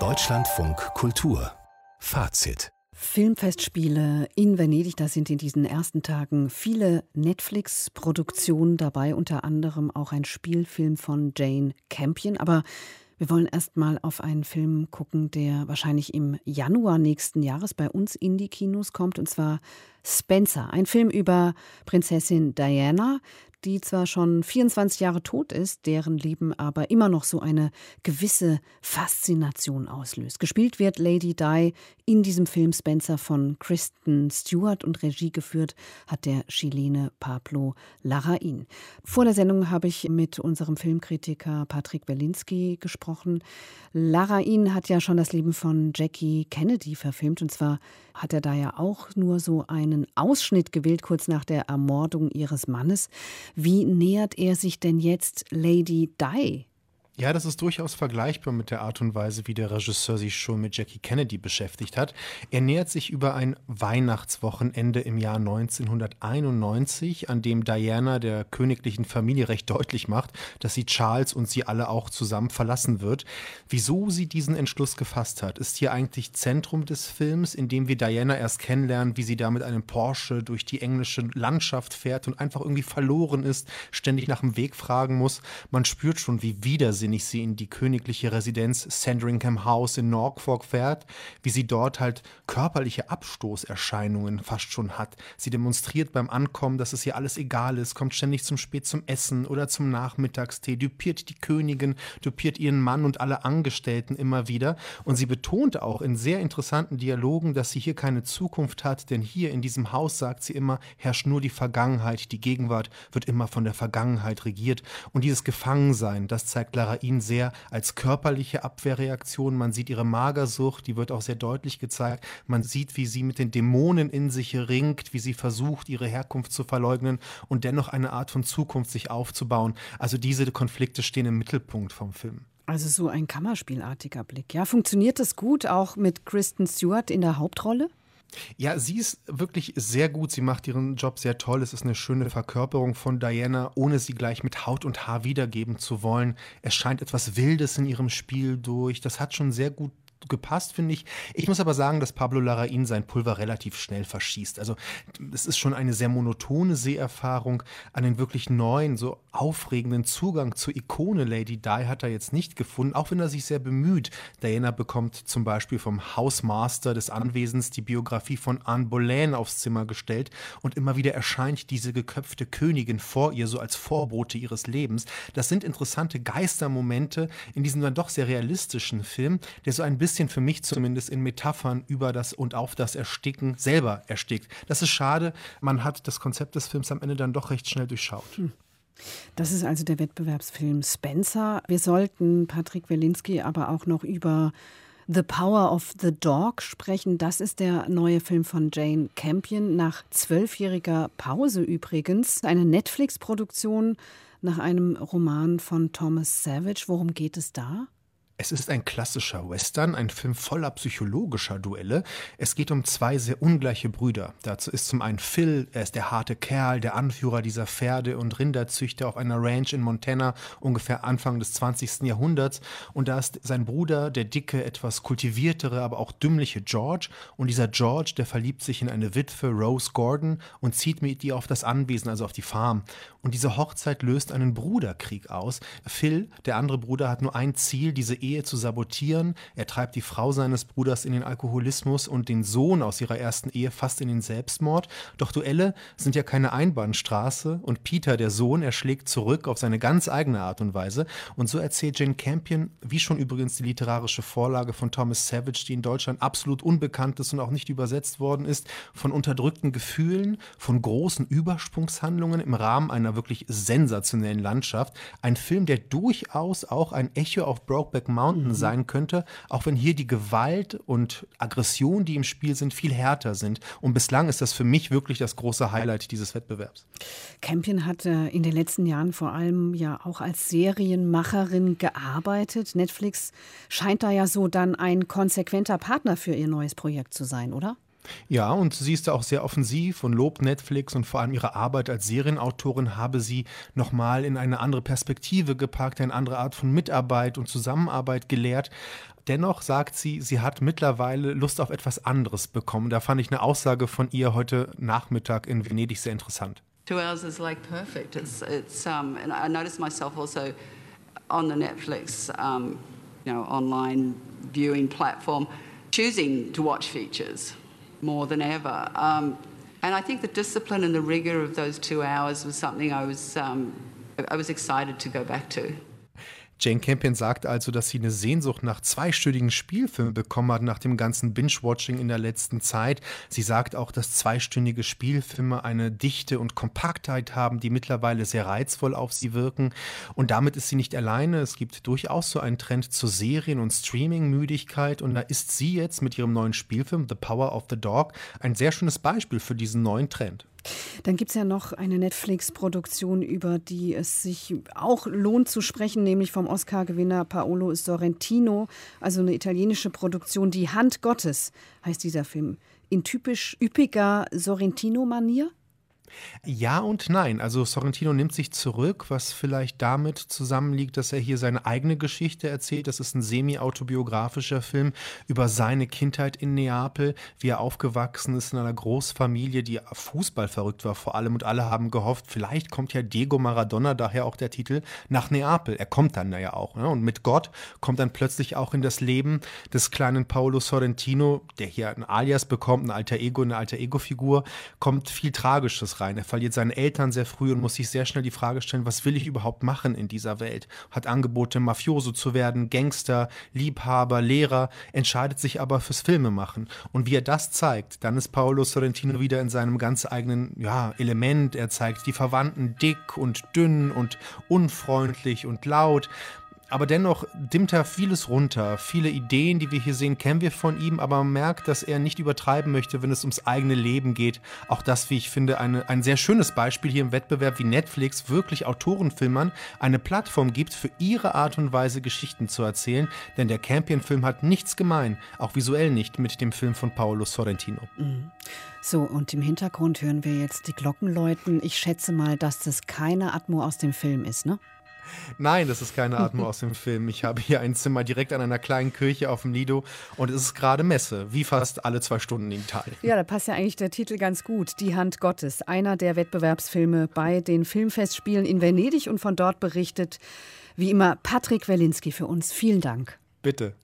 Deutschlandfunk Kultur. Fazit. Filmfestspiele in Venedig, da sind in diesen ersten Tagen viele Netflix-Produktionen dabei, unter anderem auch ein Spielfilm von Jane Campion. Aber wir wollen erst mal auf einen Film gucken, der wahrscheinlich im Januar nächsten Jahres bei uns in die Kinos kommt, und zwar Spencer, ein Film über Prinzessin Diana, die zwar schon 24 Jahre tot ist, deren Leben aber immer noch so eine gewisse Faszination auslöst. Gespielt wird Lady Di in diesem Film Spencer von Kristen Stewart und Regie geführt hat der Chilene Pablo Larraín. Vor der Sendung habe ich mit unserem Filmkritiker Patrick Berlinski gesprochen. Larraín hat ja schon das Leben von Jackie Kennedy verfilmt und zwar hat er da ja auch nur so einen Ausschnitt gewählt, kurz nach der Ermordung ihres Mannes. Wie nähert er sich denn jetzt Lady Di? Ja, das ist durchaus vergleichbar mit der Art und Weise, wie der Regisseur sich schon mit Jackie Kennedy beschäftigt hat. Er nähert sich über ein Weihnachtswochenende im Jahr 1991, an dem Diana der königlichen Familie recht deutlich macht, dass sie Charles und sie alle auch zusammen verlassen wird. Wieso sie diesen Entschluss gefasst hat, ist hier eigentlich Zentrum des Films, in dem wir Diana erst kennenlernen, wie sie da mit einem Porsche durch die englische Landschaft fährt und einfach irgendwie verloren ist, ständig nach dem Weg fragen muss. Man spürt schon, wie widersinnig wahnsinnig sie in die königliche Residenz Sandringham House in Norfolk fährt, wie sie dort halt körperliche Abstoßerscheinungen fast schon hat. Sie demonstriert beim Ankommen, dass es ihr alles egal ist, kommt ständig zum Spät zum Essen oder zum Nachmittagstee, dupiert die Königin, dupiert ihren Mann und alle Angestellten immer wieder. Und sie betont auch in sehr interessanten Dialogen, dass sie hier keine Zukunft hat, denn hier in diesem Haus, sagt sie immer, herrscht nur die Vergangenheit, die Gegenwart wird immer von der Vergangenheit regiert. Und dieses Gefangensein, das zeigt Clara ihn sehr als körperliche Abwehrreaktion. Man sieht ihre Magersucht, die wird auch sehr deutlich gezeigt. Man sieht, wie sie mit den Dämonen in sich ringt, wie sie versucht, ihre Herkunft zu verleugnen und dennoch eine Art von Zukunft sich aufzubauen. Also diese Konflikte stehen im Mittelpunkt vom Film. Also so ein Kammerspielartiger Blick. Ja, funktioniert das gut auch mit Kristen Stewart in der Hauptrolle? Ja, sie ist wirklich sehr gut. Sie macht ihren Job sehr toll. Es ist eine schöne Verkörperung von Diana, ohne sie gleich mit Haut und Haar wiedergeben zu wollen. Es scheint etwas Wildes in ihrem Spiel durch. Das hat schon sehr gut gepasst, finde ich. Ich muss aber sagen, dass Pablo Larraín sein Pulver relativ schnell verschießt. Also es ist schon eine sehr monotone Seherfahrung. Einen wirklich neuen, so aufregenden Zugang zur Ikone Lady Di hat er jetzt nicht gefunden, auch wenn er sich sehr bemüht. Diana bekommt zum Beispiel vom Hausmaster des Anwesens die Biografie von Anne Boleyn aufs Zimmer gestellt und immer wieder erscheint diese geköpfte Königin vor ihr, so als Vorbote ihres Lebens. Das sind interessante Geistermomente in diesem dann doch sehr realistischen Film, der so ein bisschen bisschen für mich zumindest in Metaphern über das und auf das Ersticken selber erstickt. Das ist schade. Man hat das Konzept des Films am Ende dann doch recht schnell durchschaut. Hm. Das ist also der Wettbewerbsfilm Spencer. Wir sollten Patrick Welinski aber auch noch über The Power of the Dog sprechen. Das ist der neue Film von Jane Campion, nach zwölfjähriger Pause übrigens. Eine Netflix-Produktion nach einem Roman von Thomas Savage. Worum geht es da? Es ist ein klassischer Western, ein Film voller psychologischer Duelle. Es geht um zwei sehr ungleiche Brüder. Dazu ist zum einen Phil, er ist der harte Kerl, der Anführer dieser Pferde- und Rinderzüchter auf einer Ranch in Montana, ungefähr Anfang des 20. Jahrhunderts. Und da ist sein Bruder, der dicke, etwas kultiviertere, aber auch dümmliche George. Und dieser George, der verliebt sich in eine Witwe, Rose Gordon, und zieht mit ihr auf das Anwesen, also auf die Farm. Und diese Hochzeit löst einen Bruderkrieg aus. Phil, der andere Bruder, hat nur ein Ziel, diese Ehe zu sabotieren. Er treibt die Frau seines Bruders in den Alkoholismus und den Sohn aus ihrer ersten Ehe fast in den Selbstmord. Doch Duelle sind ja keine Einbahnstraße und Peter, der Sohn, erschlägt zurück auf seine ganz eigene Art und Weise. Und so erzählt Jane Campion, wie schon übrigens die literarische Vorlage von Thomas Savage, die in Deutschland absolut unbekannt ist und auch nicht übersetzt worden ist, von unterdrückten Gefühlen, von großen Übersprungshandlungen im Rahmen einer wirklich sensationellen Landschaft. Ein Film, der durchaus auch ein Echo auf Brokeback Mountain mhm. sein könnte, auch wenn hier die Gewalt und Aggression, die im Spiel sind, viel härter sind. Und bislang ist das für mich wirklich das große Highlight dieses Wettbewerbs. Campion hat äh, in den letzten Jahren vor allem ja auch als Serienmacherin gearbeitet. Netflix scheint da ja so dann ein konsequenter Partner für ihr neues Projekt zu sein, oder? Ja, und sie ist da auch sehr offensiv und lobt Netflix und vor allem ihre Arbeit als Serienautorin habe sie nochmal in eine andere Perspektive gepackt, eine andere Art von Mitarbeit und Zusammenarbeit gelehrt. Dennoch sagt sie, sie hat mittlerweile Lust auf etwas anderes bekommen. Da fand ich eine Aussage von ihr heute Nachmittag in Venedig sehr interessant. Two hours is like perfect. It's, it's, um, and I noticed myself also on the Netflix, um, you know, online viewing platform, choosing to watch features more than ever. Um, and I think the discipline and the rigor of those two hours was something I was, um, I was excited to go back to. Jane Campion sagt also, dass sie eine Sehnsucht nach zweistündigen Spielfilmen bekommen hat, nach dem ganzen Binge-Watching in der letzten Zeit. Sie sagt auch, dass zweistündige Spielfilme eine Dichte und Kompaktheit haben, die mittlerweile sehr reizvoll auf sie wirken. Und damit ist sie nicht alleine. Es gibt durchaus so einen Trend zur Serien- und Streaming-Müdigkeit. Und da ist sie jetzt mit ihrem neuen Spielfilm The Power of the Dog ein sehr schönes Beispiel für diesen neuen Trend. Dann gibt es ja noch eine Netflix-Produktion, über die es sich auch lohnt zu sprechen, nämlich vom Oscar-Gewinner Paolo Sorrentino, also eine italienische Produktion. Die Hand Gottes heißt dieser Film. In typisch üppiger Sorrentino-Manier? Ja und nein. Also Sorrentino nimmt sich zurück, was vielleicht damit zusammenliegt, dass er hier seine eigene Geschichte erzählt. Das ist ein semi-autobiografischer Film über seine Kindheit in Neapel, wie er aufgewachsen ist in einer Großfamilie, die Fußball verrückt war vor allem und alle haben gehofft, vielleicht kommt ja Diego Maradona, daher auch der Titel, nach Neapel. Er kommt dann ja auch. Ne? Und mit Gott kommt dann plötzlich auch in das Leben des kleinen Paolo Sorrentino, der hier ein Alias bekommt, ein alter Ego, eine alter Ego-Figur, kommt viel Tragisches rein. Er verliert seine Eltern sehr früh und muss sich sehr schnell die Frage stellen, was will ich überhaupt machen in dieser Welt? Hat Angebote, Mafioso zu werden, Gangster, Liebhaber, Lehrer, entscheidet sich aber fürs Filmemachen. Und wie er das zeigt, dann ist Paolo Sorrentino wieder in seinem ganz eigenen ja, Element. Er zeigt die Verwandten dick und dünn und unfreundlich und laut. Aber dennoch dimmt er vieles runter. Viele Ideen, die wir hier sehen, kennen wir von ihm, aber man merkt, dass er nicht übertreiben möchte, wenn es ums eigene Leben geht. Auch das, wie ich finde, eine, ein sehr schönes Beispiel hier im Wettbewerb, wie Netflix wirklich Autorenfilmern eine Plattform gibt, für ihre Art und Weise Geschichten zu erzählen. Denn der Campion-Film hat nichts gemein, auch visuell nicht, mit dem Film von Paolo Sorrentino. Mhm. So, und im Hintergrund hören wir jetzt die Glocken läuten. Ich schätze mal, dass das keine Atmo aus dem Film ist, ne? Nein, das ist keine Atmo aus dem Film. Ich habe hier ein Zimmer direkt an einer kleinen Kirche auf dem Lido und es ist gerade Messe, wie fast alle zwei Stunden in Italien. Ja, da passt ja eigentlich der Titel ganz gut. Die Hand Gottes, einer der Wettbewerbsfilme bei den Filmfestspielen in Venedig und von dort berichtet, wie immer, Patrick Welinski für uns. Vielen Dank. Bitte.